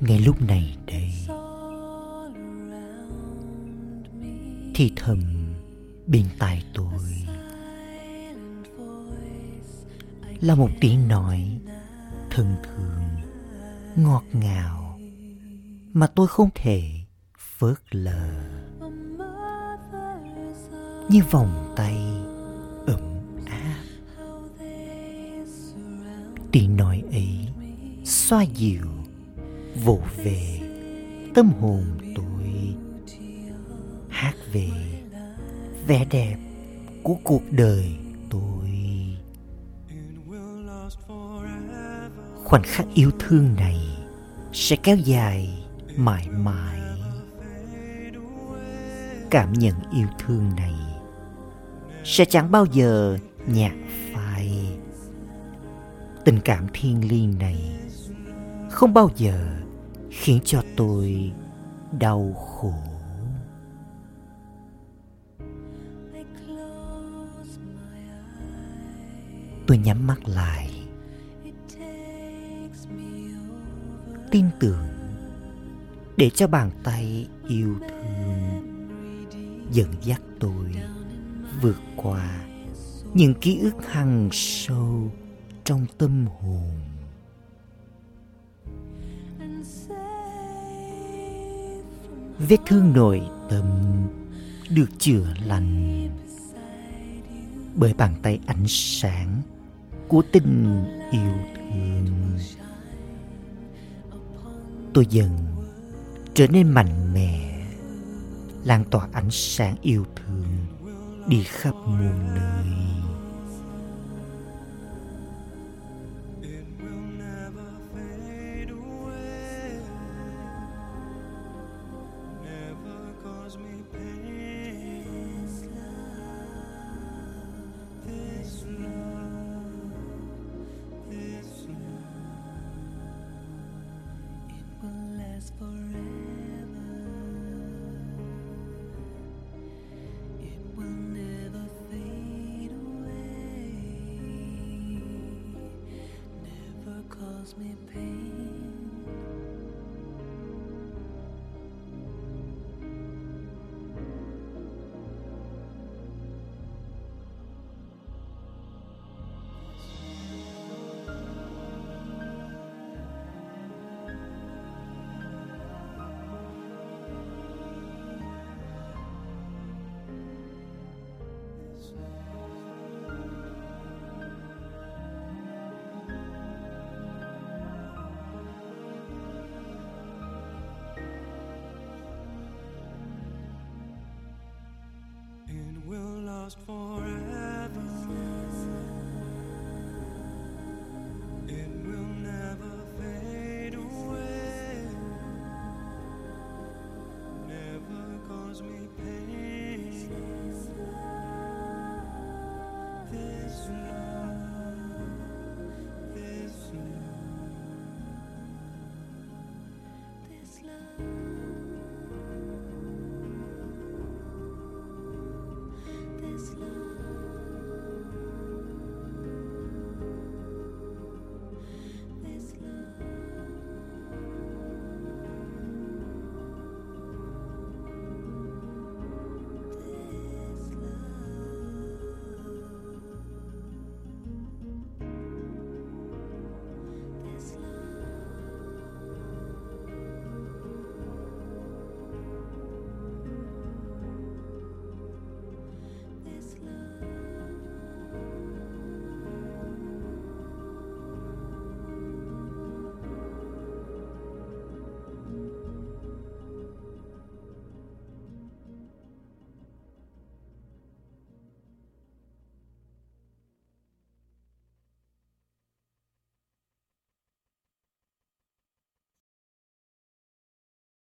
ngay lúc này đây, thì thầm bên tai tôi là một tiếng nói thân thương, ngọt ngào mà tôi không thể phớt lờ. Như vòng tay ấm áp. Tiếng nói ấy xoa dịu vỗ về tâm hồn tôi. Hát về vẻ đẹp của cuộc đời tôi. Khoảnh khắc yêu thương này sẽ kéo dài mãi mãi. Cảm nhận yêu thương này sẽ chẳng bao giờ nhạt phai. Tình cảm thiêng liêng này không bao giờ khiến cho tôi đau khổ. Tôi nhắm mắt lại. Tin tưởng để cho bàn tay yêu thương dẫn dắt tôi vượt qua những ký ức hằn sâu trong tâm hồn. Vết thương nội tâm được chữa lành bởi bàn tay ánh sáng của tình yêu thương. Tôi dần trở nên mạnh mẽ, lan tỏa ánh sáng yêu thương đi khắp muôn nơi. Me pain. last forever.